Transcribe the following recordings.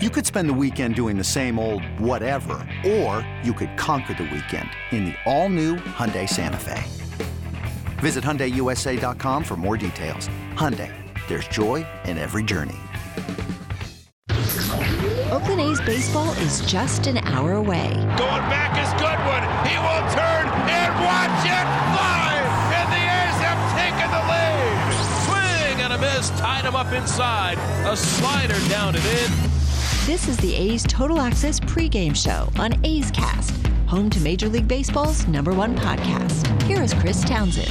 You could spend the weekend doing the same old whatever, or you could conquer the weekend in the all-new Hyundai Santa Fe. Visit HyundaiUSA.com for more details. Hyundai, there's joy in every journey. Oakland A's baseball is just an hour away. Going back is Goodwin. He will turn and watch it fly. And the A's have taken the lead. Swing and a miss. Tied him up inside. A slider down and in. This is the A's Total Access pregame show on A's Cast, home to Major League Baseball's number one podcast. Here is Chris Townsend.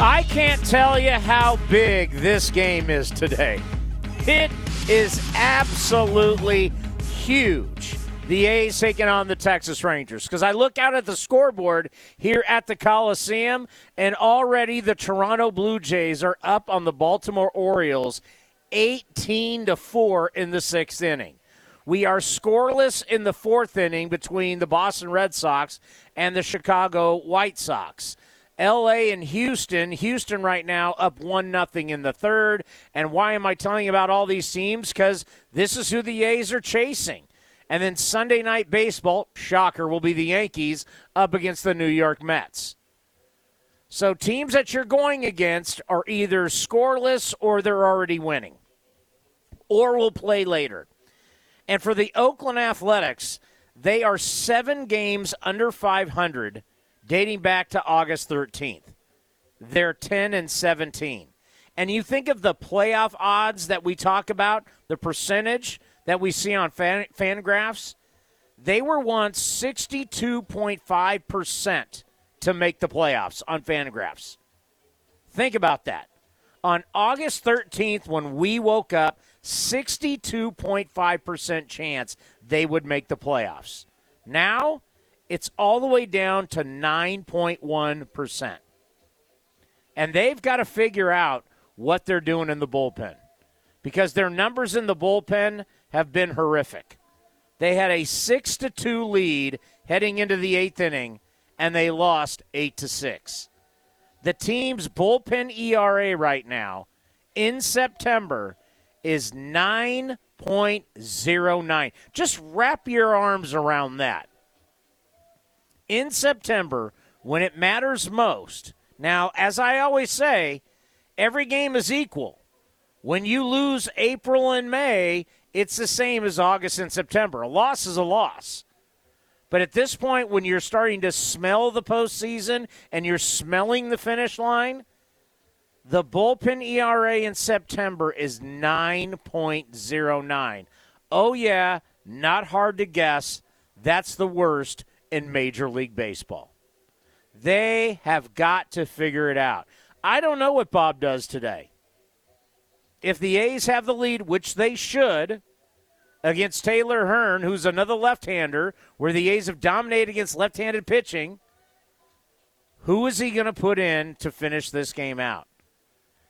I can't tell you how big this game is today. It is absolutely huge. The A's taking on the Texas Rangers. Because I look out at the scoreboard here at the Coliseum, and already the Toronto Blue Jays are up on the Baltimore Orioles 18 to 4 in the sixth inning. We are scoreless in the fourth inning between the Boston Red Sox and the Chicago White Sox. LA and Houston. Houston right now up 1 nothing in the third. And why am I telling you about all these teams? Because this is who the A's are chasing. And then Sunday night baseball, shocker, will be the Yankees up against the New York Mets. So teams that you're going against are either scoreless or they're already winning or will play later. And for the Oakland Athletics, they are seven games under 500 dating back to August 13th. They're 10 and 17. And you think of the playoff odds that we talk about, the percentage that we see on fan, Fangraphs, they were once 62.5% to make the playoffs on Fangraphs. Think about that. On August 13th, when we woke up, 62.5% chance they would make the playoffs. Now, it's all the way down to 9.1%. And they've got to figure out what they're doing in the bullpen because their numbers in the bullpen have been horrific. They had a 6 to 2 lead heading into the 8th inning and they lost 8 to 6. The team's bullpen ERA right now in September is 9.09. Just wrap your arms around that. In September, when it matters most, now, as I always say, every game is equal. When you lose April and May, it's the same as August and September. A loss is a loss. But at this point, when you're starting to smell the postseason and you're smelling the finish line, the bullpen ERA in September is 9.09. Oh, yeah, not hard to guess. That's the worst in Major League Baseball. They have got to figure it out. I don't know what Bob does today. If the A's have the lead, which they should, against Taylor Hearn, who's another left hander, where the A's have dominated against left handed pitching, who is he going to put in to finish this game out?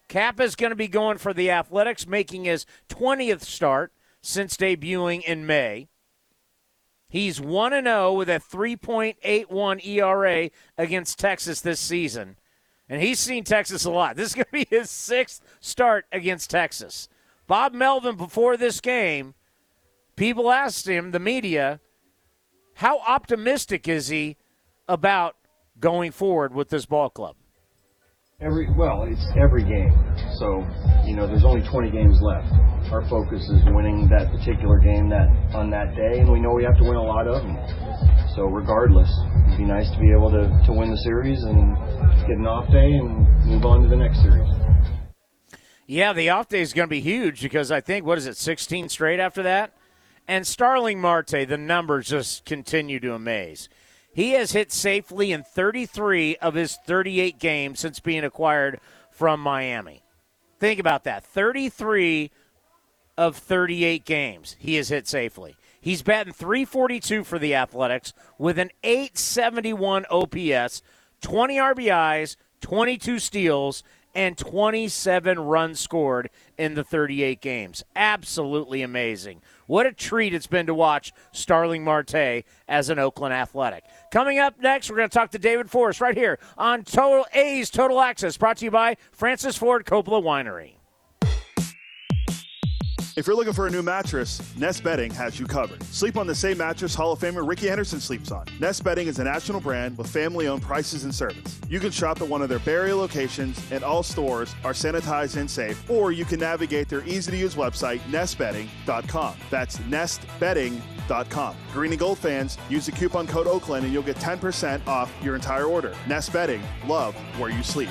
Kappa is going to be going for the Athletics, making his 20th start since debuting in May. He's 1 0 with a 3.81 ERA against Texas this season. And he's seen Texas a lot. This is going to be his sixth start against Texas. Bob Melvin, before this game, people asked him, the media, how optimistic is he about going forward with this ball club? Every well, it's every game. So you know, there's only 20 games left. Our focus is winning that particular game that on that day, and we know we have to win a lot of them. So regardless, it'd be nice to be able to, to win the series and get an off day and move on to the next series. Yeah, the off day is going to be huge because I think what is it, 16 straight after that, and Starling Marte, the numbers just continue to amaze. He has hit safely in 33 of his 38 games since being acquired from Miami. Think about that 33 of 38 games he has hit safely. He's batting 342 for the Athletics with an 871 OPS, 20 RBIs, 22 steals, and 27 runs scored in the 38 games. Absolutely amazing. What a treat it's been to watch Starling Marte as an Oakland Athletic. Coming up next, we're going to talk to David Forst right here on Total A's Total Access, brought to you by Francis Ford Coppola Winery. If you're looking for a new mattress, Nest Bedding has you covered. Sleep on the same mattress Hall of Famer Rickey Henderson sleeps on. Nest Bedding is a national brand with family owned prices and service. You can shop at one of their Bay Area locations, and all stores are sanitized and safe, or you can navigate their easy to use website, nestbedding.com. That's nestbedding.com. Green and gold fans, use the coupon code Oakland and you'll get 10% off your entire order. Nest Bedding, love where you sleep.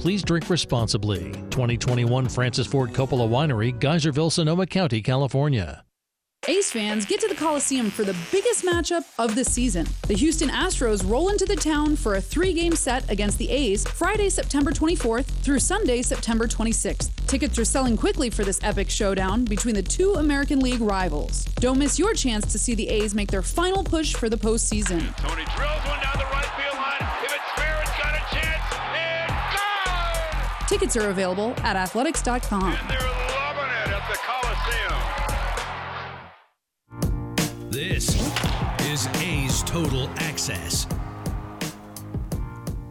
Please drink responsibly. 2021 Francis Ford Coppola Winery, Geyserville, Sonoma County, California. A's fans get to the Coliseum for the biggest matchup of the season. The Houston Astros roll into the town for a three game set against the A's Friday, September 24th through Sunday, September 26th. Tickets are selling quickly for this epic showdown between the two American League rivals. Don't miss your chance to see the A's make their final push for the postseason. Tony drills one down the right Tickets are available at athletics.com. And they're loving it at the Coliseum. This is A's Total Access.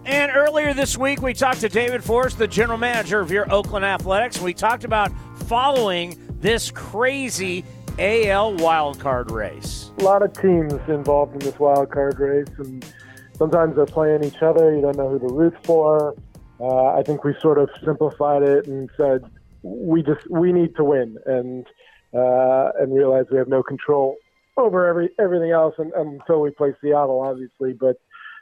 And earlier this week, we talked to David Forst, the general manager of your Oakland Athletics. We talked about following this crazy AL wildcard race. A lot of teams involved in this wild card race, and sometimes they're playing each other. You don't know who to root for. Uh, I think we sort of simplified it and said we just we need to win, and uh, and realize we have no control over every everything else and, until we play Seattle, obviously. But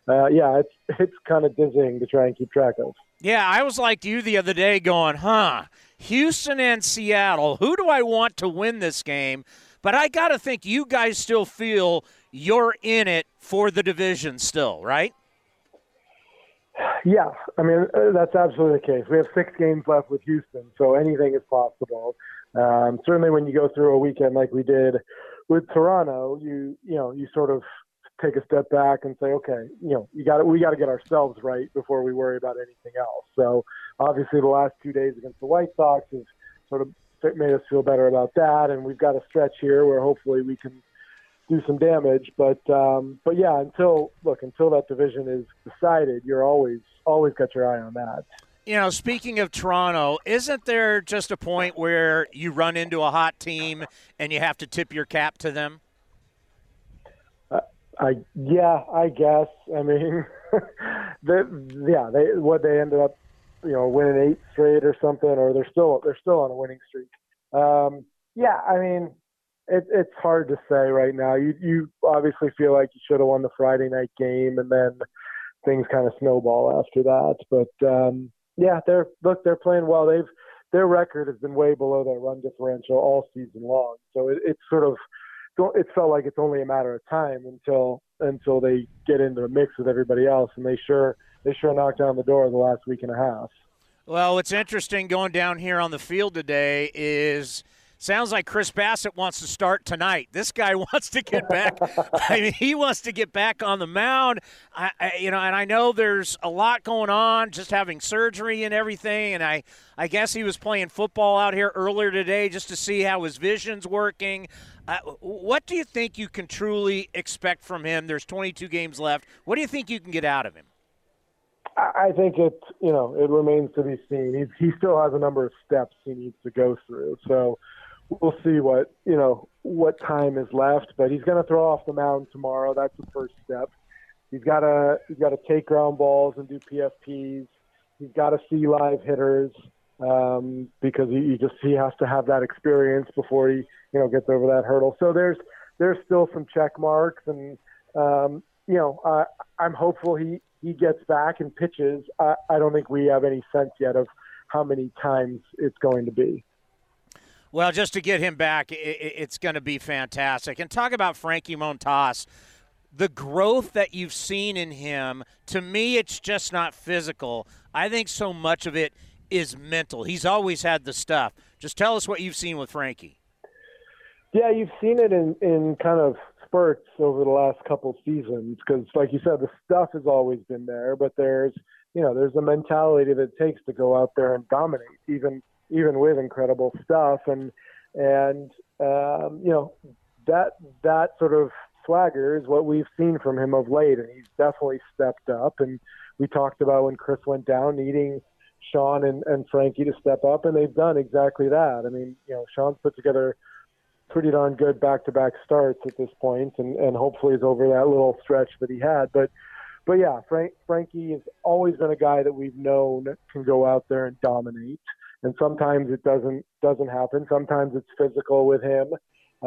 uh, yeah, it's it's kind of dizzying to try and keep track of. Yeah, I was like you the other day, going, "Huh, Houston and Seattle. Who do I want to win this game?" But I got to think you guys still feel you're in it for the division, still, right? Yeah, I mean uh, that's absolutely the case. We have six games left with Houston, so anything is possible. Um, certainly, when you go through a weekend like we did with Toronto, you you know you sort of take a step back and say, okay, you know, you got we got to get ourselves right before we worry about anything else. So obviously, the last two days against the White Sox has sort of made us feel better about that, and we've got a stretch here where hopefully we can do some damage. But um, but yeah, until look until that division is decided, you're always always got your eye on that. You know, speaking of Toronto, isn't there just a point where you run into a hot team and you have to tip your cap to them? Uh, I yeah, I guess. I mean, the, yeah, they what they ended up, you know, winning eight straight or something, or they're still they're still on a winning streak. Um, yeah, I mean, it, it's hard to say right now. You you obviously feel like you should have won the Friday night game, and then things kind of snowball after that. But um, yeah, they're look they're playing well. They've their record has been way below their run differential all season long. So it, it's sort of it felt like it's only a matter of time until until they get into the mix with everybody else, and they sure they sure knocked down the door the last week and a half. Well, what's interesting going down here on the field today is Sounds like Chris Bassitt wants to start tonight. This guy wants to get back. I mean, he wants to get back on the mound. I, I, you know, and I know there's a lot going on, just having surgery and everything. And I, I guess he was playing football out here earlier today just to see how his vision's working. Uh, what do you think you can truly expect from him? There's 22 games left. What do you think you can get out of him? I think it, you know, it remains to be seen. He, he still has a number of steps he needs to go through. So we'll see what you know what time is left. But he's going to throw off the mound tomorrow. That's the first step. He's got to he's got to take ground balls and do PFPs. He's got to see live hitters. um, because he, he just he has to have that experience before he you know gets over that hurdle. So there's there's still some check marks, and um, you know uh, I'm hopeful he he gets back and pitches. I, I don't think we have any sense yet of how many times it's going to be. Well, just to get him back, it's going to be fantastic. And talk about Frankie Montas. The growth that you've seen in him, to me, it's just not physical. I think so much of it is mental. He's always had the stuff. Just tell us what you've seen with Frankie. Yeah, you've seen it in, in kind of spurts over the last couple seasons because, like you said, the stuff has always been there, but there's you know there's a mentality that it takes to go out there and dominate, even even with incredible stuff, and and um, you know that that sort of swagger is what we've seen from him of late, and he's definitely stepped up. And we talked about when Chris went down, needing Sean and, and Frankie to step up, and they've done exactly that. I mean, you know, Sean's put together pretty darn good back-to-back starts at this point, and, and hopefully is over that little stretch that he had. But, but yeah, Frank, Frankie has always been a guy that we've known can go out there and dominate. And sometimes it doesn't doesn't happen. Sometimes it's physical with him,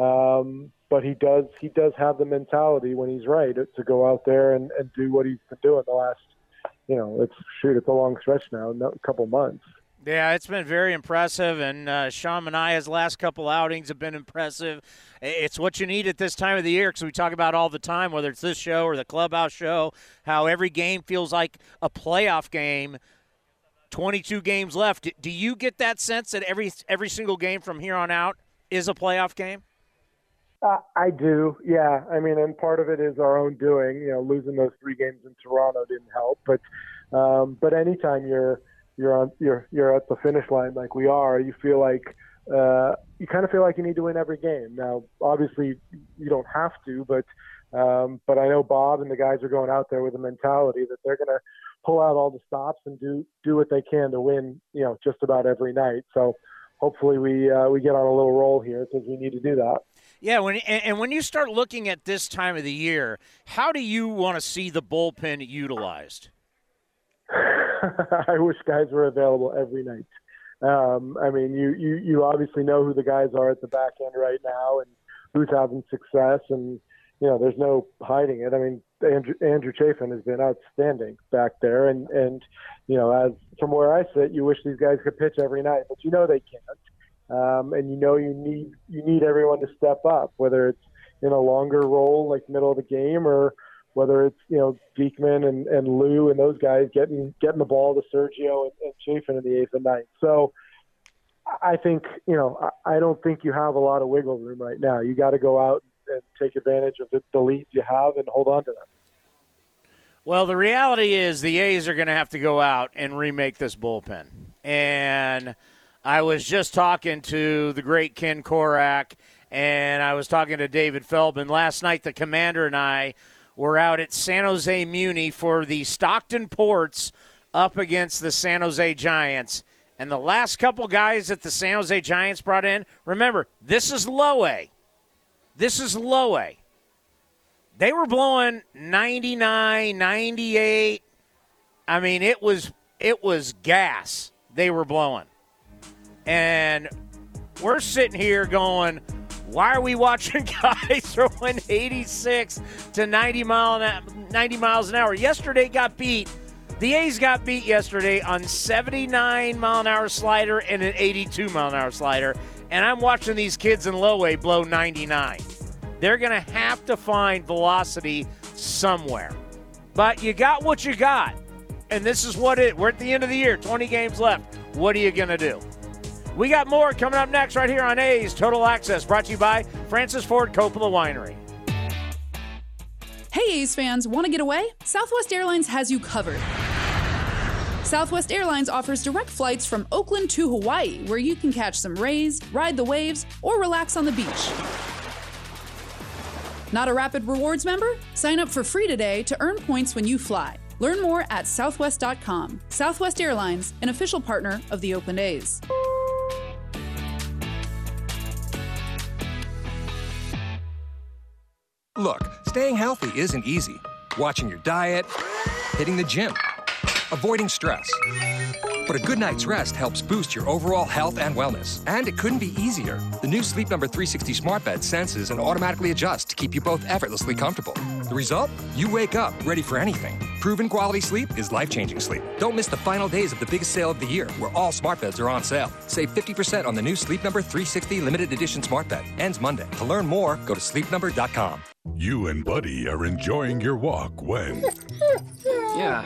um, but he does he does have the mentality when he's right to go out there and, and do what he's been doing the last you know, it's shoot, it's a long stretch now, a couple months. Yeah, it's been very impressive, and uh, Sean Manaea's last couple outings have been impressive. It's what you need at this time of the year because we talk about all the time, whether it's this show or the clubhouse show, how every game feels like a playoff game. 22 games left. Do you get that sense that every every single game from here on out is a playoff game? Uh, I do, yeah. I mean, and part of it is our own doing. You know, losing those three games in Toronto didn't help, but um, but anytime you're you're on you're you're at the finish line like we are, you feel like uh, you kind of feel like you need to win every game. Now, obviously, you don't have to, but um, but I know Bob and the guys are going out there with a mentality that they're to pull out all the stops and do do what they can to win. You know, just about every night. So hopefully we uh, we get on a little roll here because we need to do that. Yeah, when and, when you start looking at this time of the year, how do you want to see the bullpen utilized? I wish guys were available every night. Um, I mean, you, you you obviously know who the guys are at the back end right now and who's having success, and you know there's no hiding it. I mean, Andrew, Andrew Chafin has been outstanding back there, and and you know as from where I sit, you wish these guys could pitch every night, but you know they can't um, and you know you need you need everyone to step up, whether it's in a longer role like middle of the game or whether it's you know Diekman and, and Lou and those guys getting getting the ball to Sergio and, and Chafin in the eighth and ninth. So I think you know I, I don't think you have a lot of wiggle room right now. You got to go out and take advantage of the, the leads you have and hold on to them. Well, the reality is the A's are going to have to go out and remake this bullpen, and I was just talking to the great Ken Korach, and I was talking to David Feldman. Last night, the commander and I were out at San Jose Muni for the Stockton Ports up against the San Jose Giants. And the last couple guys that the San Jose Giants brought in, remember, this is low A. This is low A. They were blowing 99, 98. I mean, it was it was gas they were blowing. And we're sitting here going, why are we watching guys throwing 86 to 90 mile 90 miles an hour? Yesterday got beat. The A's got beat yesterday on 79 mile an hour slider and an 82 mile an hour slider. And I'm watching these kids in low A blow 99. They're going to have to find velocity somewhere. But you got what you got. And this is what it. We're at the end of the year, 20 games left. What are you going to do? We got more coming up next right here on A's Total Access, brought to you by Francis Ford Coppola Winery. Hey, A's fans, want to get away? Southwest Airlines has you covered. Southwest Airlines offers direct flights from Oakland to Hawaii, where you can catch some rays, ride the waves, or relax on the beach. Not a Rapid Rewards member? Sign up for free today to earn points when you fly. Learn more at southwest.com. Southwest Airlines, an official partner of the Oakland A's. Look, staying healthy isn't easy. Watching your diet, hitting the gym, avoiding stress. But a good night's rest helps boost your overall health and wellness. And it couldn't be easier. The new Sleep Number 360 smart bed senses and automatically adjusts to keep you both effortlessly comfortable. The result? You wake up ready for anything. Proven quality sleep is life changing sleep. Don't miss the final days of the biggest sale of the year, where all smart beds are on sale. Save 50% on the new Sleep Number 360 limited edition smart bed. Ends Monday. To learn more, go to sleepnumber.com. You and Buddy are enjoying your walk when. Yeah,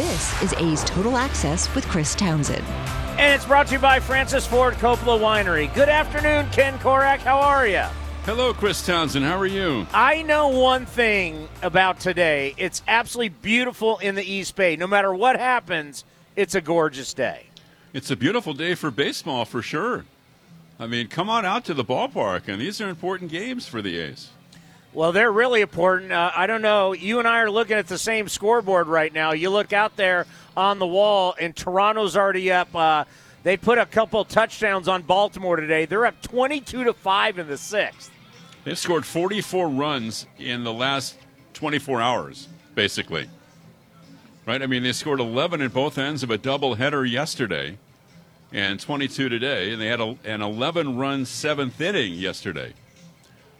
This is A's Total Access with Chris Townsend. And it's brought to you by Francis Ford Coppola Winery. Good afternoon, Ken Korach. How are you? Hello, Chris Townsend. How are you? I know one thing about today. It's absolutely beautiful in the East Bay. No matter what happens, it's a gorgeous day. It's a beautiful day for baseball for sure. I mean, come on out to the ballpark, and these are important games for the A's. Well, they're really important. Uh, I don't know. You and I are looking at the same scoreboard right now. You look out there on the wall, and Toronto's already up. Uh, they put a couple touchdowns on Baltimore today. They're up 22 to 5 in the sixth. They've scored 44 runs in the last 24 hours, basically. Right? I mean, they scored 11 at both ends of a doubleheader yesterday and 22 today, and they had a, an 11 run seventh inning yesterday.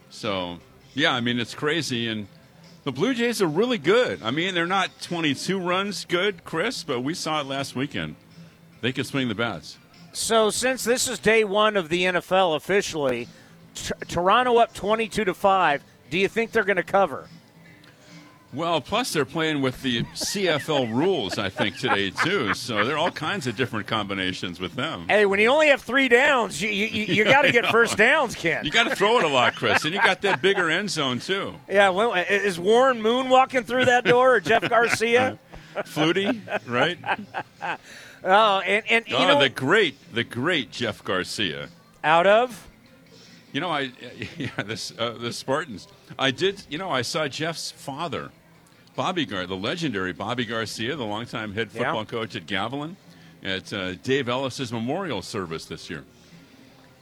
So, yeah, I mean, it's crazy. And the Blue Jays are really good. I mean, they're not 22 runs good, Chris, but we saw it last weekend. They can swing the bats. So, since this is day one of the NFL officially, t- Toronto up 22 to 5, do you think they're going to cover? Well, plus they're playing with the CFL rules, I think, today, too. So there are all kinds of different combinations with them. Hey, when you only have three downs, you, you, you, you got to get first downs, Ken. You got to throw it a lot, Chris. And you got that bigger end zone, too. Yeah, well, is Warren Moon walking through that door or Jeff Garcia? Flutie, right? Oh, and, and you oh, know, the great, the great Jeff Garcia. out of? You know, I yeah, this uh, the Spartans. I did. You know, I saw Jeff's father, Bobby Gar, the legendary Bobby Garcia, the longtime head Yeah. football coach at Gavilan, at uh, Dave Ellis's memorial service this year.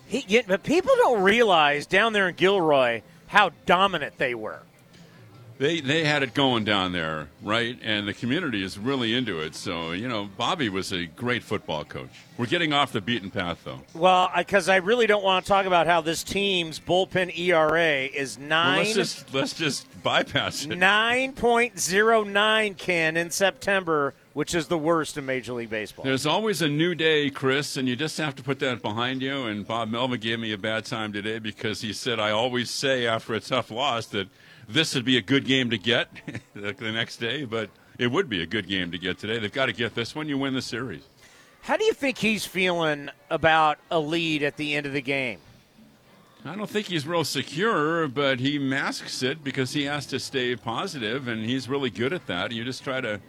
He, yeah, but people don't realize down there in Gilroy how dominant they were. They they had it going down there, right? And the community is really into it. So you know, Bobby was a great football coach. We're getting off the beaten path, though. Well, because I really don't want to talk about how this team's bullpen ERA is Well, nine let's just let's just bypass it. nine point zero nine. Ken in September, which is the worst in Major League Baseball. There's always a new day, Chris, and you just have to put that behind you. And Bob Melvin gave me a bad time today because he said, I always say after a tough loss that this would be a good game to get the next day, but it would be a good game to get today. They've got to get this one. You win the series. How do you think he's feeling about a lead at the end of the game? I don't think he's real secure, but he masks it because he has to stay positive, and he's really good at that. You just try to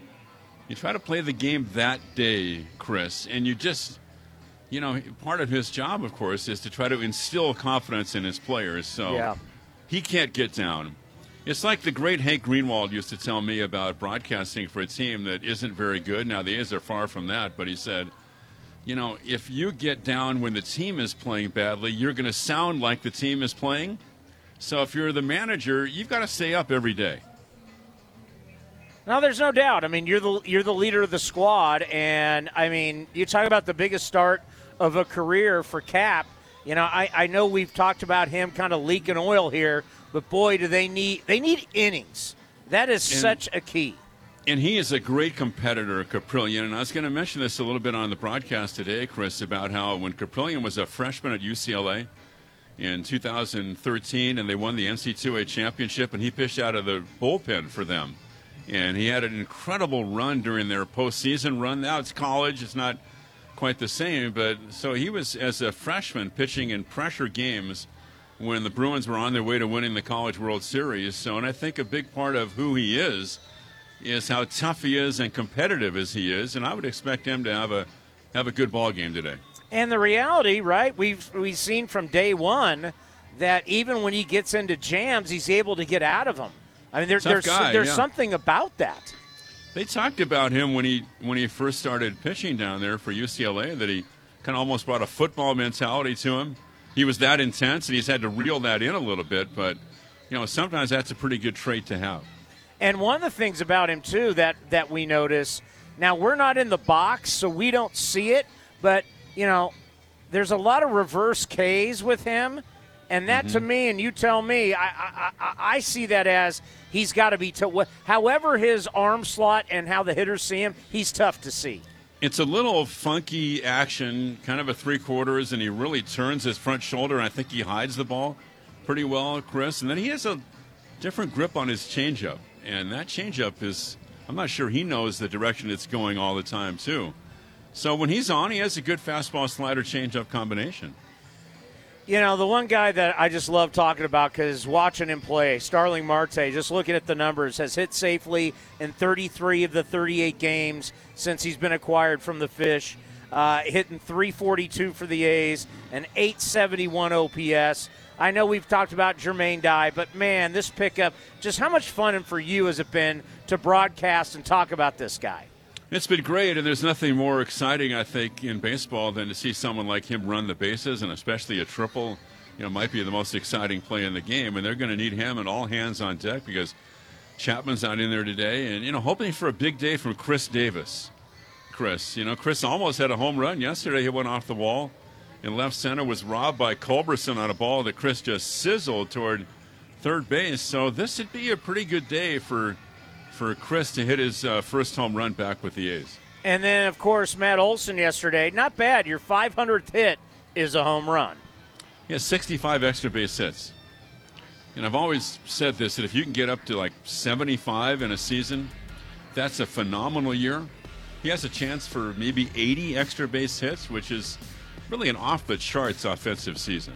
you try to play the game that day, Chris, and you just you know part of his job, of course, is to try to instill confidence in his players. So Yeah. he can't get down. It's like the great Hank Greenwald used to tell me about broadcasting for a team that isn't very good. Now the A's are far from that, but he said, you know, if you get down when the team is playing badly, you're going to sound like the team is playing. So if you're the manager, you've got to stay up every day. No, there's no doubt. I mean, you're the you're the leader of the squad, and I mean, you talk about the biggest start of a career for Kap. You know, I, I know we've talked about him kind of leaking oil here, but boy, do they need they need innings. That is And- such a key. And he is a great competitor, Kaprielian. And I was going to mention this a little bit on the broadcast today, Chris, about how when Kaprielian was a freshman at UCLA in 2013 and they won the NC2A championship, and he pitched out of the bullpen for them. And he had an incredible run during their postseason run. Now it's college, it's not quite the same, but so he was, as a freshman, pitching in pressure games when the Bruins were on their way to winning the College World Series. So, and I think a big part of who he is is how tough he is and competitive as he is, and I would expect him to have a have a good ball game today. And the reality, right? We've we've seen from day one that even when he gets into jams, he's able to get out of them. I mean, there, there's guy, there's yeah. something about that. They talked about him when he when he first started pitching down there for UCLA that he kind of almost brought a football mentality to him. He was that intense, and he's had to reel that in a little bit. But you know, sometimes that's a pretty good trait to have. And one of the things about him too that that we notice now we're not in the box, so we don't see it, but you know, there's a lot of reverse Ks with him, and that to mm-hmm. me, and you tell me, I I, I, I see that as he's got to be. T- however, his arm slot and how the hitters see him, he's tough to see. It's a little funky action, kind of a three quarters, and he really turns his front shoulder, and I think he hides the ball pretty well, Chris. And then he has a different grip on his changeup, and that changeup is, I'm not sure he knows the direction it's going all the time, too. So when he's on, he has a good fastball slider changeup combination. You know, the one guy that I just love talking about because watching him play, Starling Marte, just looking at the numbers, has hit safely in 33 of the 38 games since he's been acquired from the Fish. Uh, hitting 342 for the A's, and 871 OPS. I know we've talked about Jermaine Dye, but man, this pickup, just how much fun and for you has it been to broadcast and talk about this guy? It's been great, and there's nothing more exciting, I think, in baseball than to see someone like him run the bases, and especially a triple. You know, might be the most exciting play in the game, and they're going to need him and all hands on deck because Chapman's not in there today, and you know, hoping for a big day from Khris Davis. Chris, you know, Chris almost had a home run yesterday. He went off the wall in left center, was robbed by Culberson on a ball that Chris just sizzled toward third base. So this would be a pretty good day for for Chris to hit his uh, first home run back with the A's. And then, of course, Matt Olson yesterday. Not bad. Your 500th hit is a home run. He has 65 extra base hits. And I've always said this that if you can get up to like 75 in a season, that's a phenomenal year. He has a chance for maybe 80 extra base hits, which is really an off the charts offensive season.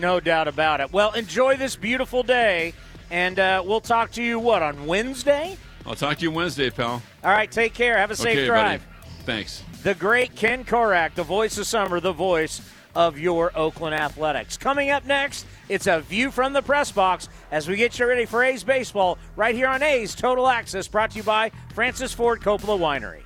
No doubt about it. Well, enjoy this beautiful day, and uh, we'll talk to you, what, on Wednesday? I'll talk to you Wednesday, pal. All right, take care. Have a safe okay, drive. Buddy. Thanks. The great Ken Korach, the voice of summer, the voice of your Oakland Athletics. Coming up next, it's a view from the press box as we get you ready for A's baseball right here on A's Total Access, brought to you by Francis Ford Coppola Winery.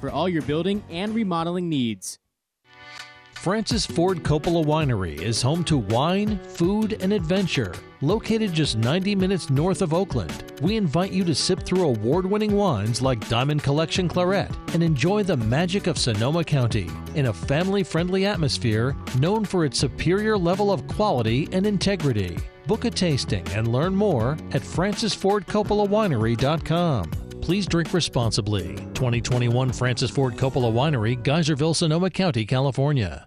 for all your building and remodeling needs. Francis Ford Coppola Winery is home to wine, food, and adventure. Located just 90 minutes north of Oakland, we invite you to sip through award winning wines like Diamond Collection Claret and enjoy the magic of Sonoma County in a family friendly atmosphere known for its superior level of quality and integrity. Book a tasting and learn more at francisfordcoppolawinery.com. Please drink responsibly. 2021 Francis Ford Coppola Winery, Geyserville, Sonoma County, California.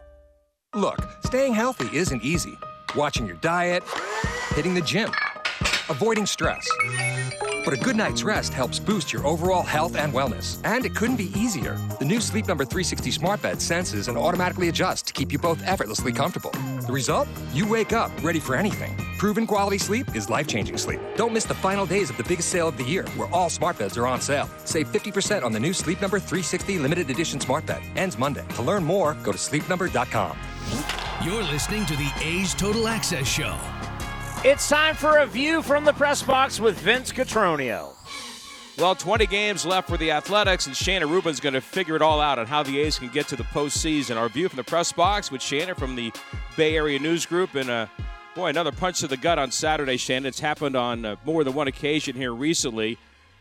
Look, staying healthy isn't easy. Watching your diet, hitting the gym, avoiding stress. But a good night's rest helps boost your overall health and wellness. And it couldn't be easier. The new Sleep Number 360 smart bed senses and automatically adjusts to keep you both effortlessly comfortable. The result? You wake up ready for anything. Proven quality sleep is life changing sleep. Don't miss the final days of the biggest sale of the year, where all smart beds are on sale. Save 50% on the new Sleep Number 360 limited edition smart bed. Ends Monday. To learn more, go to sleepnumber.com. You're listening to the A's Total Access Show. It's time for a view from the press box with Vince Cotroneo. Well, 20 games left for the Athletics, and Shayna Rubin's going to figure it all out on how the A's can get to the postseason. Our view from the press box with Shannon from the Bay Area News Group, and uh, boy, another punch to the gut on Saturday, Shannon. It's happened on uh, more than one occasion here recently.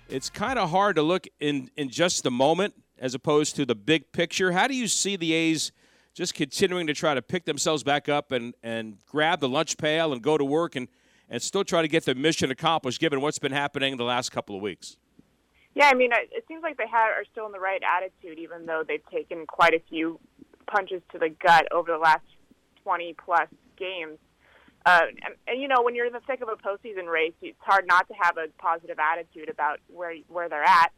It's kind of hard to look in, in just the moment as opposed to the big picture. How do you see the A's just continuing to try to pick themselves back up and, and grab the lunch pail and go to work and, and still try to get their mission accomplished given what's been happening the last couple of weeks? Yeah, I mean, it seems like they are still in the right attitude, even though they've taken quite a few punches to the gut over the last 20 plus games. Uh, and, and you know, when you're in the thick of a postseason race, it's hard not to have a positive attitude about where where they're at.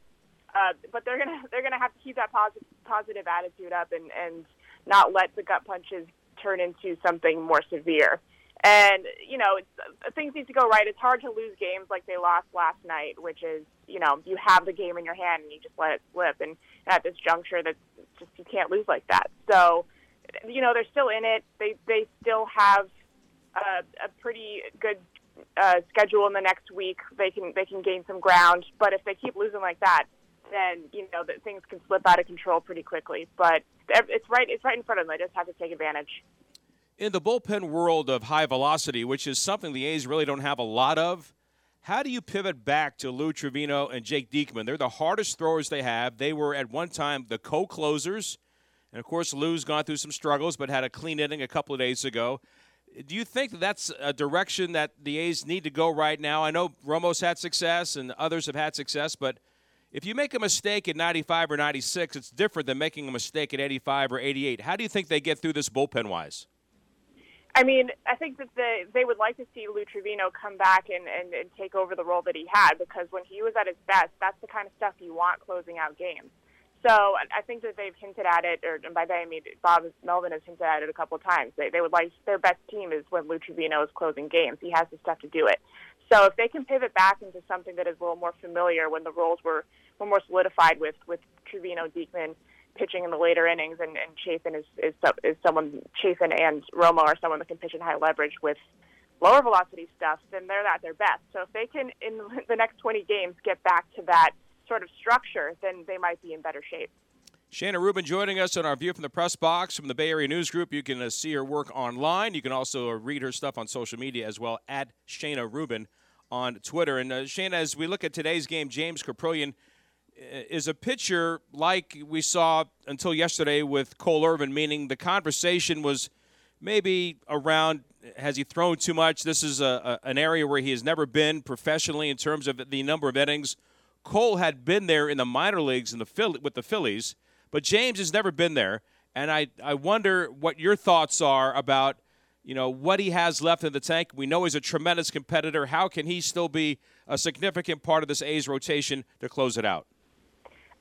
Uh, but they're gonna they're gonna have to keep that positive positive attitude up and and not let the gut punches turn into something more severe. And you know, it's, uh, things need to go right. It's hard to lose games like they lost last night, which is you know you have the game in your hand and you just let it slip. And at this juncture, that just you can't lose like that. So, you know, they're still in it. They they still have a, a pretty good uh, schedule in the next week. They can they can gain some ground. But if they keep losing like that, then you know that things can slip out of control pretty quickly. But it's right it's right in front of them. They just have to take advantage. In the bullpen world of high velocity, which is something the A's really don't have a lot of, how do you pivot back to Lou Trivino and Jake Diekman? They're the hardest throwers they have. They were at one time the co-closers, and of course Lou's gone through some struggles, but had a clean inning a couple of days ago. Do you think that that's a direction that the A's need to go right now? I know Romo's had success and others have had success, but – if you make a mistake at 95 or 96, it's different than making a mistake at 85 or 88. How do you think they get through this bullpen wise? I mean, I think that they they would like to see Lou Trivino come back and, and, and take over the role that he had because when he was at his best, that's the kind of stuff you want closing out games. So I think that they've hinted at it, or by they I mean Bob Melvin has hinted at it a couple of times. They they would like their best team is when Lou Trivino is closing games. He has the stuff to do it. So if they can pivot back into something that is a little more familiar when the roles were, were more solidified with, with Trivino, Diekman pitching in the later innings and, and Chafin is, is, is someone, Chafin and Romo are someone that can pitch in high leverage with lower velocity stuff, then they're at their best. So if they can, in the next 20 games, get back to that sort of structure, then they might be in better shape. Shayna Rubin joining us on our View from the Press Box from the Bay Area News Group. You can uh, see her work online. You can also uh, read her stuff on social media as well at Shayna Rubin on Twitter. And uh, Shayna, as we look at today's game, James Kaprielian uh, is a pitcher like we saw until yesterday with Cole Irvin, meaning the conversation was maybe around has he thrown too much? This is a, a, an area where he has never been professionally in terms of the number of innings. Cole had been there in the minor leagues in the with the Phillies, but James has never been there. And I, I wonder what your thoughts are about – you know, what he has left in the tank. We know he's a tremendous competitor. How can he still be a significant part of this A's rotation to close it out?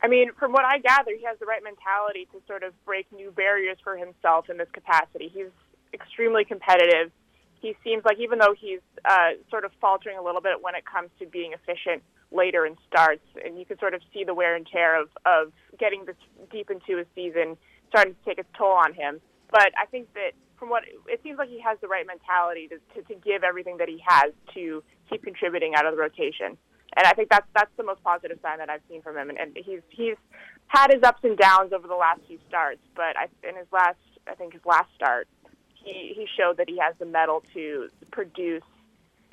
I mean, from what I gather, he has the right mentality to sort of break new barriers for himself in this capacity. He's extremely competitive. He seems like even though he's uh, sort of faltering a little bit when it comes to being efficient later in starts, and you can sort of see the wear and tear of, of getting this deep into a season starting to take its toll on him. But I think that from what it seems like he has the right mentality to, to, to give everything that he has to keep contributing out of the rotation. And I think that's that's the most positive sign that I've seen from him. And, and he's he's had his ups and downs over the last few starts, but I, in his last I think his last start, he he showed that he has the mettle to produce,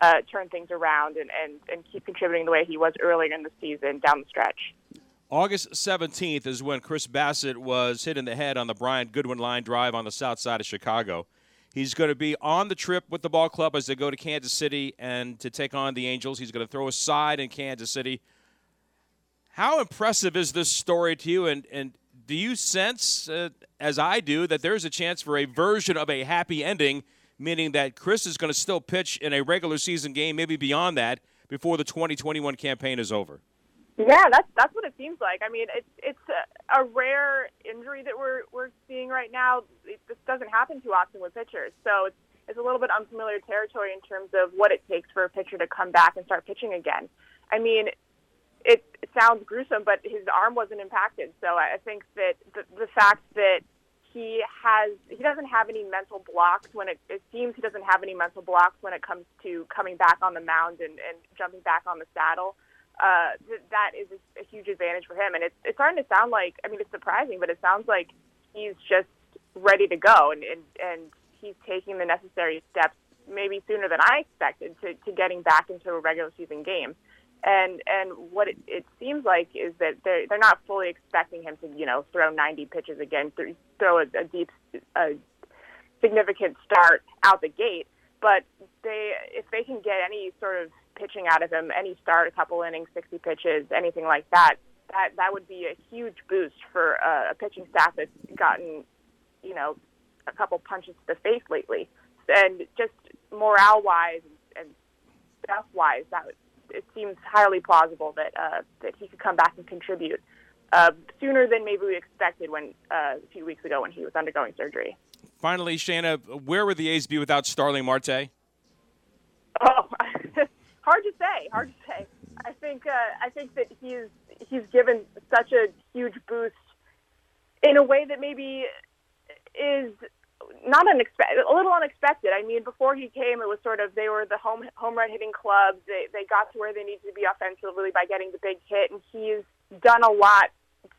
uh, turn things around, and, and and keep contributing the way he was earlier in the season down the stretch. August 17th is when Chris Bassitt was hit in the head on the Brian Goodwin line drive on the south side of Chicago. He's going to be on the trip with the ball club as they go to Kansas City and to take on the Angels. He's going to throw a side in Kansas City. How impressive is this story to you? And, and do you sense, uh, as I do, that there's a chance for a version of a happy ending, meaning that Chris is going to still pitch in a regular season game, maybe beyond that, before the 2021 campaign is over? Yeah, that's that's what it seems like. I mean, it's it's a, a rare injury that we're we're seeing right now. It, this doesn't happen too often with pitchers, so it's it's a little bit unfamiliar territory in terms of what it takes for a pitcher to come back and start pitching again. I mean, it, it sounds gruesome, but his arm wasn't impacted, so I think that the, the fact that he has he doesn't have any mental blocks when it, it seems he doesn't have any mental blocks when it comes to coming back on the mound and, and jumping back on the saddle uh, th- that is a, a huge advantage for him. And it's it's starting to sound like I mean it's surprising, but it sounds like he's just ready to go and and, and he's taking the necessary steps maybe sooner than I expected to, to getting back into a regular season game. And and what it, it seems like is that they're they're not fully expecting him to you know throw 90 pitches again, th- throw a, a deep, a significant start out the gate. But they if they can get any sort of pitching out of him, any start, a couple innings, 60 pitches, anything like that, that that would be a huge boost for uh, a pitching staff that's gotten, you know, a couple punches to the face lately, and just morale wise and stuff wise, that would, it seems highly plausible that uh, that he could come back and contribute uh, sooner than maybe we expected when uh, a few weeks ago when he was undergoing surgery. Finally, Shayna, where would the A's be without Starling Marte? Oh, hard to say. Hard to say. I think uh, I think that he's he's given such a huge boost in a way that maybe is not unexpected, a little unexpected. I mean, before he came, it was sort of they were the home home run hitting club. They they got to where they needed to be offensively by getting the big hit, and he's done a lot,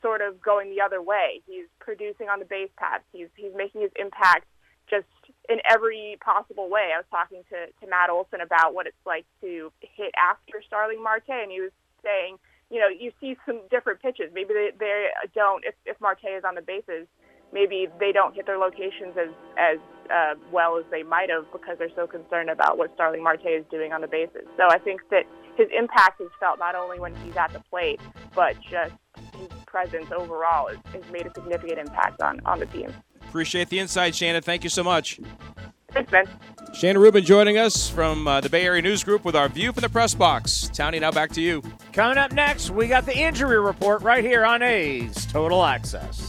sort of going the other way. He's producing on the base paths. He's he's making his impact just in every possible way. I was talking to, to Matt Olson about what it's like to hit after Starling Marte, and he was saying, you know, you see some different pitches. Maybe they, they don't, if, if Marte is on the bases, maybe they don't hit their locations as, as uh, well as they might have because they're so concerned about what Starling Marte is doing on the bases. So I think that his impact is felt not only when he's at the plate, but just his presence overall has, has made a significant impact on, on the team. Appreciate the insight, Shayna. Thank you so much. Thanks, Ben. Shayna Rubin joining us from uh, the Bay Area News Group with our view from the press box. Townie, now back to you. Coming up next, we got the injury report right here on A's Total Access.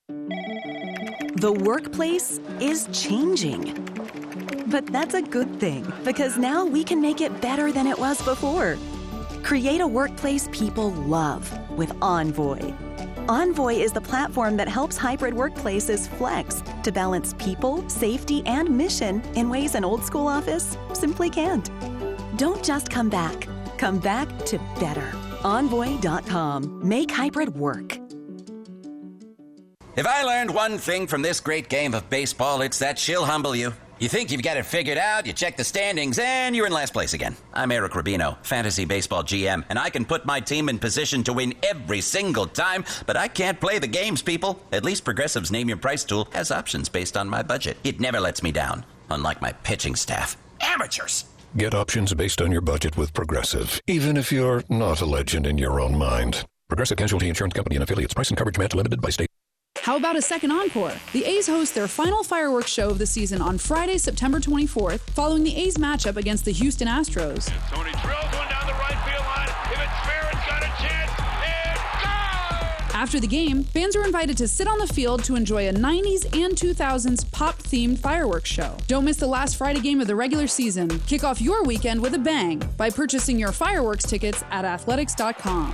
The workplace is changing. But that's a good thing because now we can make it better than it was before. Create a workplace people love with Envoy. Envoy is the platform that helps hybrid workplaces flex to balance people, safety, and mission in ways an old school office simply can't. Don't just come back, come back to better. Envoy.com. Make hybrid work. If I learned one thing from this great game of baseball, it's that she'll humble you. You think you've got it figured out, you check the standings, and you're in last place again. I'm Eric Rubino, Fantasy Baseball GM, and I can put my team in position to win every single time, but I can't play the games, people. At least Progressive's Name Your Price tool has options based on my budget. It never lets me down, unlike my pitching staff. Amateurs! Get options based on your budget with Progressive, even if you're not a legend in your own mind. Progressive Casualty Insurance Company and affiliates. Price and coverage match limited by state. How about a second encore? The A's host their final fireworks show of the season on Friday, September 24th, following the A's matchup against the Houston Astros. Tony drills one down the right field line. If it's fair, it's got a chance. After the game, fans are invited to sit on the field to enjoy a 90s and 2000s pop themed fireworks show. Don't miss the last Friday game of the regular season. Kick off your weekend with a bang by purchasing your fireworks tickets at athletics.com.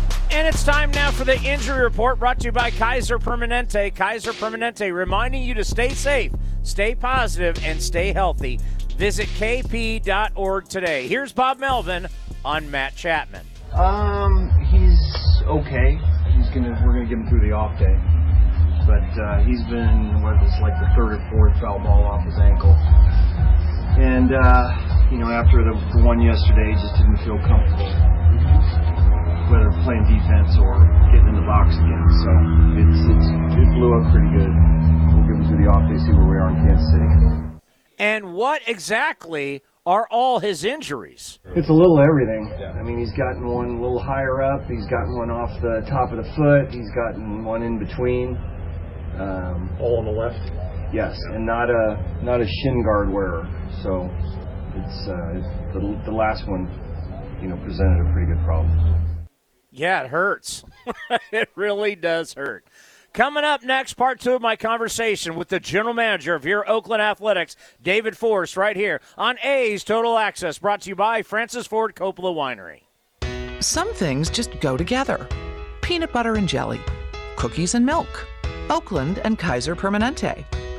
And it's time now for the injury report brought to you by Kaiser Permanente. Kaiser Permanente reminding you to stay safe, stay positive, and stay healthy. Visit kp.org today. Here's Bob Melvin on Matt Chapman. Um, he's okay. He's gonna we're gonna get him through the off day, but uh, he's been what was like the third or fourth foul ball off his ankle, and uh, you know after the, the one yesterday, he just didn't feel comfortable whether playing defense or getting in the box again. So it's, it's it blew up pretty good. We'll give him through the off day, see where we are in Kansas City. And what exactly are all his injuries? It's a little everything. I mean, he's gotten one a little higher up. He's gotten one off the top of the foot. He's gotten one in between. Um, All on the left. yes, and not a not a shin guard wearer. So it's uh, the the last one, you know, presented a pretty good problem. Yeah, it hurts. it really does hurt. Coming up next, part two of my conversation with the general manager of your Oakland Athletics, David Forst, right here on A's Total Access, brought to you by Francis Ford Coppola Winery. Some things just go together peanut butter and jelly, cookies and milk, Oakland and Kaiser Permanente.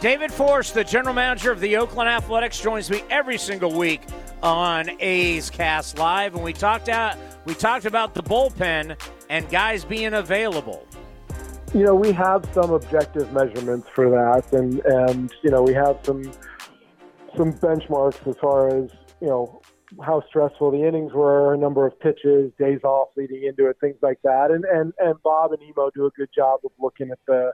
David Forst, the general manager of the Oakland Athletics, joins me every single week on A's Cast Live, and we talked out we talked about the bullpen and guys being available. You know, we have some objective measurements for that, and and you know we have some some benchmarks as far as you know how stressful the innings were, number of pitches, days off leading into it, things like that. And and and Bob and Emo do a good job of looking at the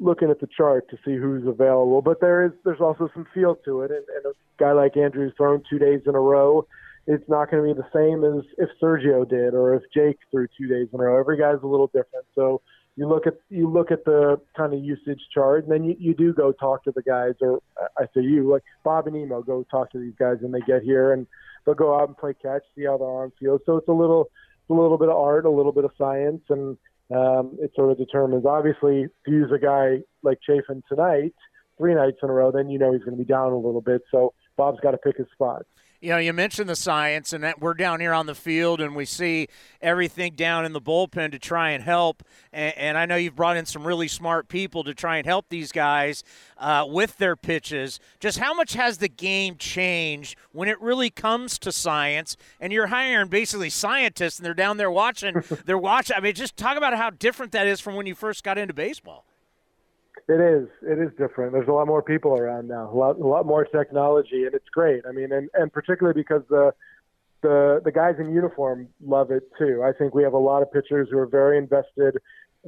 looking at the chart to see who's available. But there is there's also some feel to it, and, and a guy like Andrew's thrown two days in a row. It's not going to be the same as if Sergio did or if Jake threw two days in a row. Every guy's a little different. So you look at you look at the kind of usage chart, and then you, you do go talk to the guys, or I say you, like Bob and Emo, go talk to these guys when they get here, and they'll go out and play catch, see how their arm feels. So it's a little a little bit of art, a little bit of science, and um, it sort of determines. Obviously, to use a guy like Chafin tonight, three nights in a row, then you know he's going to be down a little bit. So Bob's got to pick his spots. You know, you mentioned the science, and that we're down here on the field, and we see everything down in the bullpen to try and help. And, and I know you've brought in some really smart people to try and help these guys uh, with their pitches. Just how much has the game changed when it really comes to science? And you're hiring basically scientists, and they're down there watching. they're watching. I mean, just talk about how different that is from when you first got into baseball. It is. It is different. There's a lot more people around now. A lot, a lot more technology, and it's great. I mean, and and particularly because the the the guys in uniform love it too. I think we have a lot of pitchers who are very invested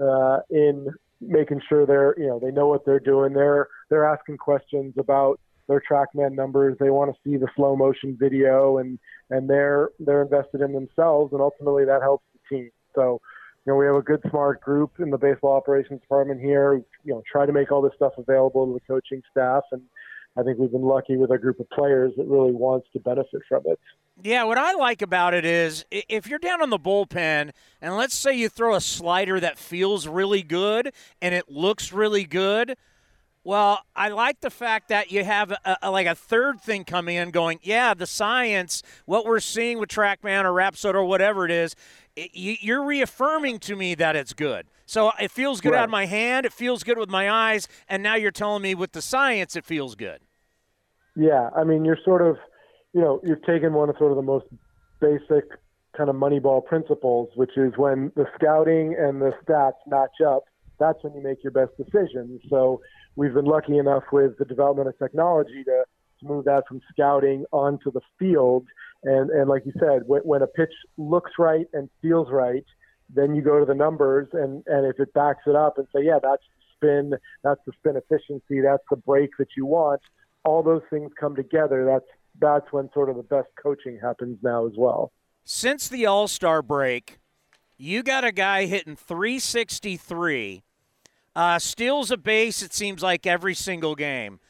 uh, in making sure they're you know they know what they're doing. They're they're asking questions about their TrackMan numbers. They want to see the slow motion video, and and they're they're invested in themselves, and ultimately that helps the team. So you know, we have a good, smart group in the baseball operations department here. You know, try to make all this stuff available to the coaching staff, and I think we've been lucky with a group of players that really wants to benefit from it. Yeah, what I like about it is if you're down on the bullpen, and let's say you throw a slider that feels really good and it looks really good. Well, I like the fact that you have a, a, like a third thing coming in going, yeah, the science, what we're seeing with TrackMan or Rapsodo or whatever it is, you're reaffirming to me that it's good. So it feels good right. out of my hand, it feels good with my eyes, and now you're telling me with the science it feels good. Yeah, I mean, you're sort of, you know, you've taken one of sort of the most basic kind of Moneyball principles, which is when the scouting and the stats match up, that's when you make your best decisions. So we've been lucky enough with the development of technology to move that from scouting onto the field and and like you said, when, when a pitch looks right and feels right, then you go to the numbers and and if it backs it up and say, yeah, that's spin, that's the spin efficiency, that's the break that you want. All those things come together. That's that's when sort of the best coaching happens now as well. Since the All Star break, you got a guy hitting 363, uh, steals a base. It seems like every single game.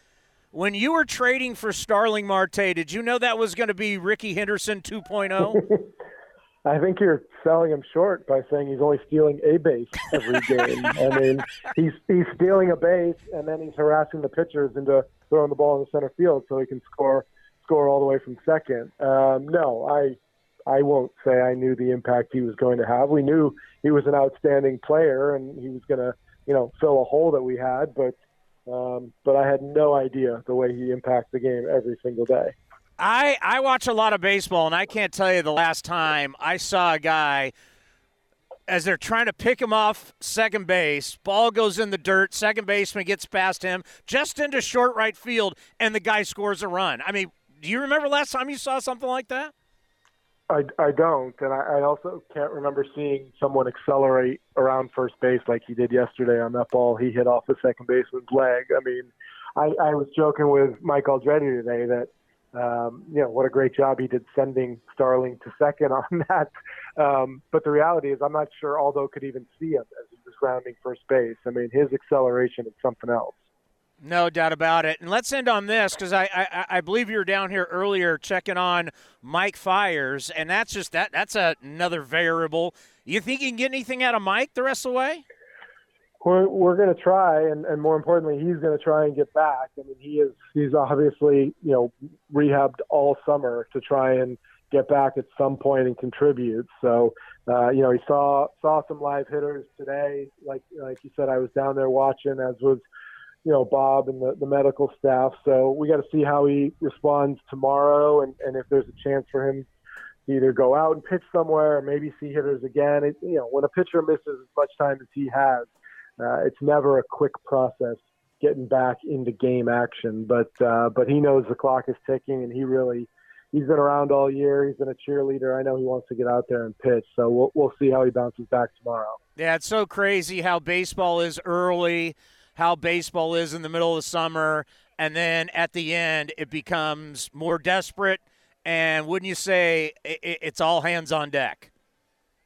When you were trading for Starling Marte, did you know that was going to be Rickey Henderson 2.0? I think you're selling him short by saying he's only stealing a base every game. I mean, he's he's stealing a base and then he's harassing the pitchers into throwing the ball in the center field so he can score score all the way from second. Um, no, I I won't say I knew the impact he was going to have. We knew he was an outstanding player and he was going to you know fill a hole that we had, but um, but I had no idea the way he impacts the game every single day. I, I watch a lot of baseball, and I can't tell you the last time I saw a guy as they're trying to pick him off second base. Ball goes in the dirt. Second baseman gets past him just into short right field, and the guy scores a run. I mean, do you remember last time you saw something like that? I, I don't, and I, I also can't remember seeing someone accelerate around first base like he did yesterday on that ball he hit off the second baseman's leg. I mean, I, I was joking with Mike Aldrete today that um, you know what a great job he did sending Starling to second on that. Um, but the reality is, I'm not sure Aldo could even see him as he was rounding first base. I mean, his acceleration is something else. No doubt about it. And let's end on this because I, I, I believe you were down here earlier checking on Mike Fiers, and that's just that that's another variable. You think you can get anything out of Mike the rest of the way? We're we're going to try, and, and more importantly, he's going to try and get back. I mean, he is he's obviously you know rehabbed all summer to try and get back at some point and contribute. So uh, you know, he saw saw some live hitters today. Like like you said, I was down there watching, as was you know Bob and the, the medical staff. So we got to see how he responds tomorrow, and, and if there's a chance for him to either go out and pitch somewhere, or maybe see hitters again. It, you know, when a pitcher misses as much time as he has, uh, it's never a quick process getting back into game action. But uh, but he knows the clock is ticking, and he really. He's been around all year. He's been a cheerleader. I know he wants to get out there and pitch. So we'll we'll see how he bounces back tomorrow. Yeah, it's so crazy how baseball is early how baseball is in the middle of the summer, and then at the end it becomes more desperate. And wouldn't you say it's all hands on deck?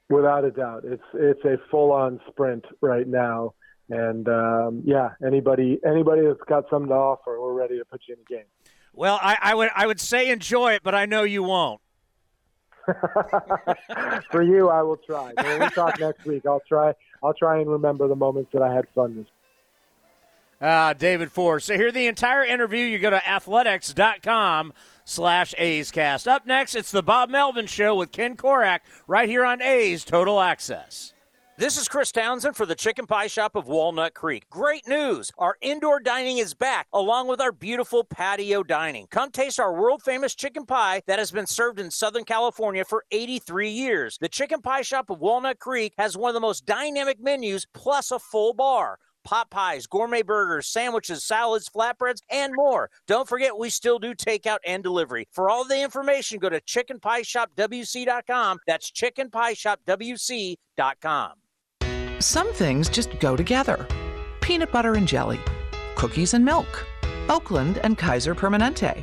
Without a doubt, it's it's a full on sprint right now. And um, yeah, anybody anybody that's got something to offer, we're ready to put you in the game. Well, I, I would I would say enjoy it, but I know you won't. For you, I will try. When we talk next week, I'll try. I'll try and remember the moments that I had fun this. Uh, David Forst. So hear the entire interview. You go to athletics.com slash A's Cast. Up next, it's the Bob Melvin Show with Ken Korach right here on A's Total Access. This is Chris Townsend for the Chicken Pie Shop of Walnut Creek. Great news! Our indoor dining is back, along with our beautiful patio dining. Come taste our world famous chicken pie that has been served in Southern California for 83 years. The Chicken Pie Shop of Walnut Creek has one of the most dynamic menus, plus a full bar pot pies, gourmet burgers, sandwiches, salads, flatbreads, and more. Don't forget, we still do takeout and delivery. For all the information, go to chickenpieshopwc.com. That's chickenpieshopwc.com. Some things just go together peanut butter and jelly, cookies and milk, Oakland and Kaiser Permanente.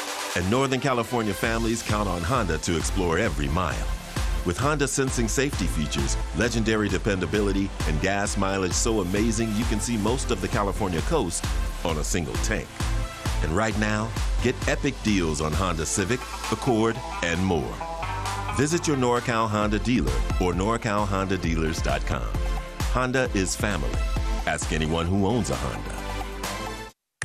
and Northern California families count on Honda to explore every mile. With Honda sensing safety features, legendary dependability, and gas mileage so amazing you can see most of the California coast on a single tank. And right now, get epic deals on Honda Civic, Accord, and more. Visit your NorCal Honda dealer or NorCalHondaDealers.com. Honda is family. Ask anyone who owns a Honda.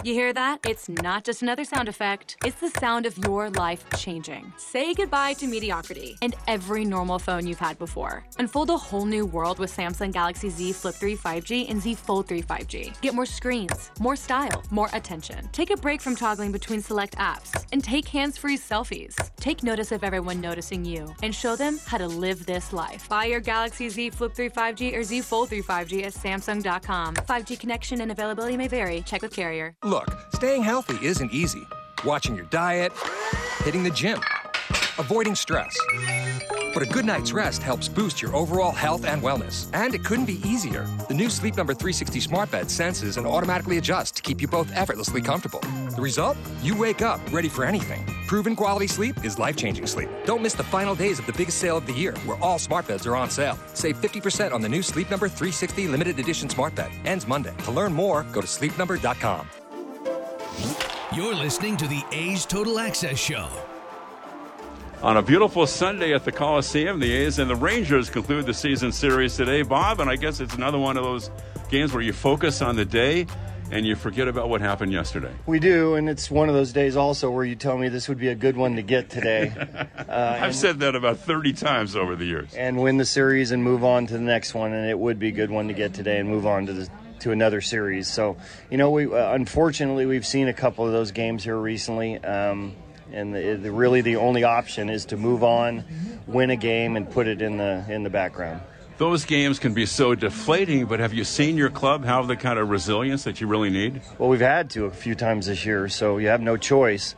You hear that? It's not just another sound effect. It's the sound of your life changing. Say goodbye to mediocrity and every normal phone you've had before. Unfold a whole new world with Samsung Galaxy Z Flip 3 5G and Z Fold 3 5G. Get more screens, more style, more attention. Take a break from toggling between select apps and take hands-free selfies. Take notice of everyone noticing you and show them how to live this life. Buy your Galaxy Z Flip 3 5G or Z Fold 3 5G at Samsung.com. 5G connection and availability may vary. Check with carrier. Look, staying healthy isn't easy. Watching your diet, hitting the gym, avoiding stress. But a good night's rest helps boost your overall health and wellness. And it couldn't be easier. The new Sleep Number 360 smart bed senses and automatically adjusts to keep you both effortlessly comfortable. The result? You wake up ready for anything. Proven quality sleep is life changing sleep. Don't miss the final days of the biggest sale of the year, where all smart beds are on sale. Save 50% on the new Sleep Number 360 limited edition smart bed. Ends Monday. To learn more, go to sleepnumber.com. You're listening to the A's Total Access Show. On a beautiful Sunday at the Coliseum, the A's and the Rangers conclude the season series today, Bob. And I guess it's another one of those games where you focus on the day and you forget about what happened yesterday. We do, and it's one of those days also where you tell me this would be a good one to get today. Uh, I've said that about 30 times over the years. and win the series and move on to the next one, and it would be a good one to get today and move on to the to another series. So, you know, we uh, unfortunately we've seen a couple of those games here recently. Um, and the, the, really, the only option is to move on, win a game, and put it in the in the background. Those games can be so deflating, but have you seen your club have the kind of resilience that you really need? Well, we've had to a few times this year, so you have no choice.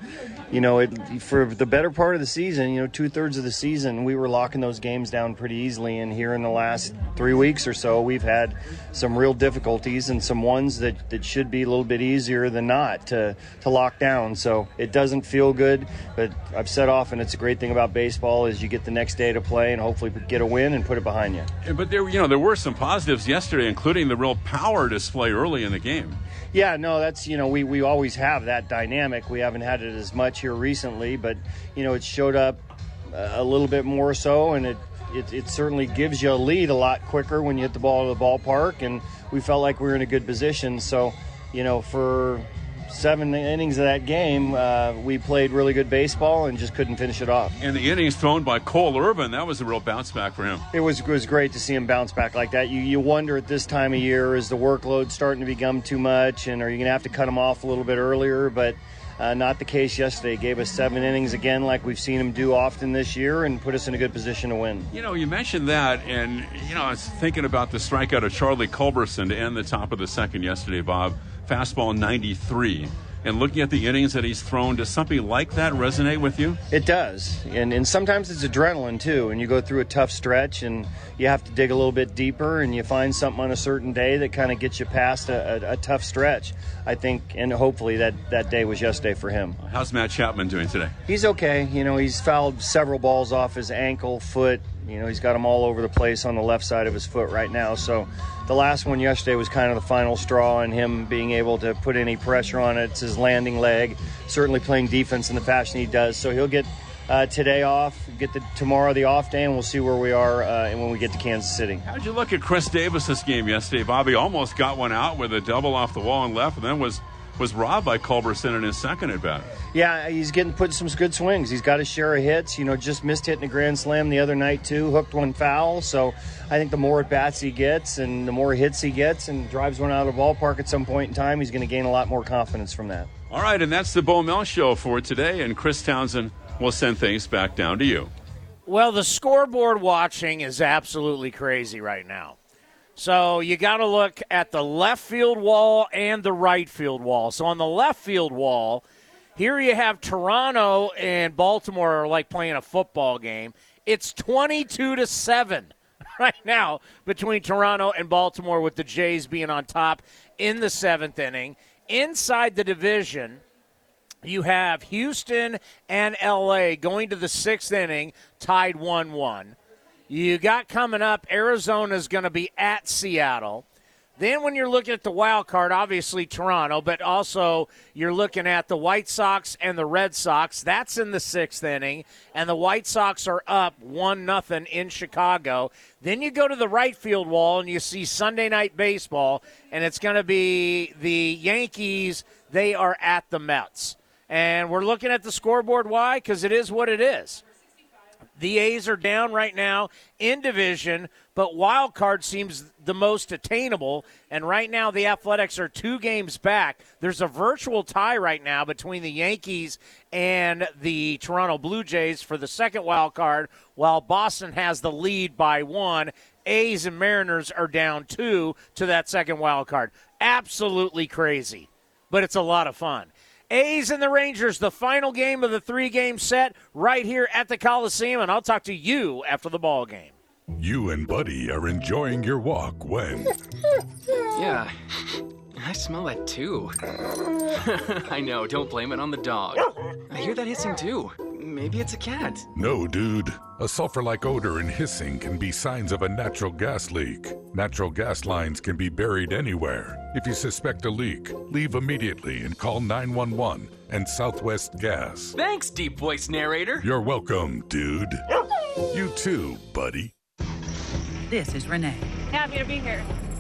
You know, it, for the better part of the season, you know, two thirds of the season, we were locking those games down pretty easily. And here in the last three weeks or so, we've had some real difficulties and some ones that, that should be a little bit easier than not to, to lock down. So it doesn't feel good, but I've said often it's a great thing about baseball is you get the next day to play and hopefully get a win and put it behind you. But there, you know, there were some positives yesterday, including the real power display early in the game. Yeah, no, that's you know we, we always have that dynamic. We haven't had it as much here recently, but you know it showed up uh, a little bit more so, and it, it it certainly gives you a lead a lot quicker when you hit the ball to the ballpark. And we felt like we were in a good position. So, you know, for seven innings of that game, uh, we played really good baseball and just couldn't finish it off. And the innings thrown by Cole Irvin, that was a real bounce back for him. It was it was great to see him bounce back like that. You you wonder at this time of year is the workload starting to become too much, and are you going to have to cut him off a little bit earlier? But uh, not the case yesterday. Gave us seven innings again, like we've seen him do often this year, and put us in a good position to win. You know, you mentioned that, and you know, I was thinking about the strikeout of Charlie Culberson to end the top of the second yesterday, Bob. Fastball 93 and looking at the innings that he's thrown, does something like that resonate with you? It does, and and sometimes it's adrenaline too. And you go through a tough stretch, and you have to dig a little bit deeper, and you find something on a certain day that kind of gets you past a, a, a, tough stretch. I think, and hopefully that that day was yesterday for him. How's Matt Chapman doing today? He's okay. You know, he's fouled several balls off his ankle, foot. You know, he's got them all over the place on the left side of his foot right now. So the last one yesterday was kind of the final straw in him being able to put any pressure on it. It's his landing leg, certainly playing defense in the fashion he does. So he'll get uh, today off, get the tomorrow the off day, and we'll see where we are uh, when we get to Kansas City. How'd you look at Khris Davis's game yesterday, Bobby? Almost got one out with a double off the wall and left, and then was was robbed by Culberson in his second at bat. Yeah, he's getting put some good swings. He's got his share of hits. You know, just missed hitting a grand slam the other night too. Hooked one foul. So I think the more at bats he gets and the more hits he gets and drives one out of the ballpark at some point in time, he's going to gain a lot more confidence from that. All right, and that's the Bo Mel show for today. And Chris Townsend will send things back down to you. Well, the scoreboard watching is absolutely crazy right now. So you got to look at the left field wall and the right field wall. So on the left field wall, here you have Toronto and Baltimore are like playing a football game. It's 22 to 7 right now between Toronto and Baltimore with the Jays being on top in the 7th inning. Inside the division, you have Houston and LA going to the 6th inning tied 1-1. You got coming up, Arizona is going to be at Seattle. Then, when you're looking at the wild card, obviously Toronto, but also you're looking at the White Sox and the Red Sox. That's in the sixth inning, and the White Sox are up one nothing in Chicago. Then you go to the right field wall and you see Sunday night baseball, and it's going to be the Yankees. They are at the Mets, and we're looking at the scoreboard. Why? Because it is what it is. The A's are down right now in division, but wild card seems the most attainable. And right now, the Athletics are two games back. There's a virtual tie right now between the Yankees and the Toronto Blue Jays for the second wild card, while Boston has the lead by one. A's and Mariners are down two to that second wild card. Absolutely crazy, but it's a lot of fun. A's and the Rangers, the final game of the three game set right here at the Coliseum, and I'll talk to you after the ball game. You and Buddy are enjoying your walk when. yeah, I smell that too. I know, don't blame it on the dog. I hear that hissing too. Maybe it's a cat. No, dude. A sulfur like odor and hissing can be signs of a natural gas leak. Natural gas lines can be buried anywhere. If you suspect a leak, leave immediately and call 911 and Southwest Gas. Thanks, deep voice narrator. You're welcome, dude. You too, buddy. This is Renee. Happy to be here.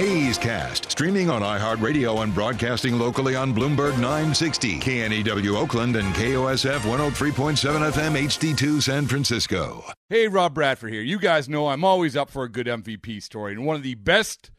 A's Cast, streaming on iHeartRadio and broadcasting locally on Bloomberg 960, KNEW Oakland, and KOSF 103.7 FM HD2 San Francisco. Hey, Rob Bradford here. You guys know I'm always up for a good MVP story, and one of the best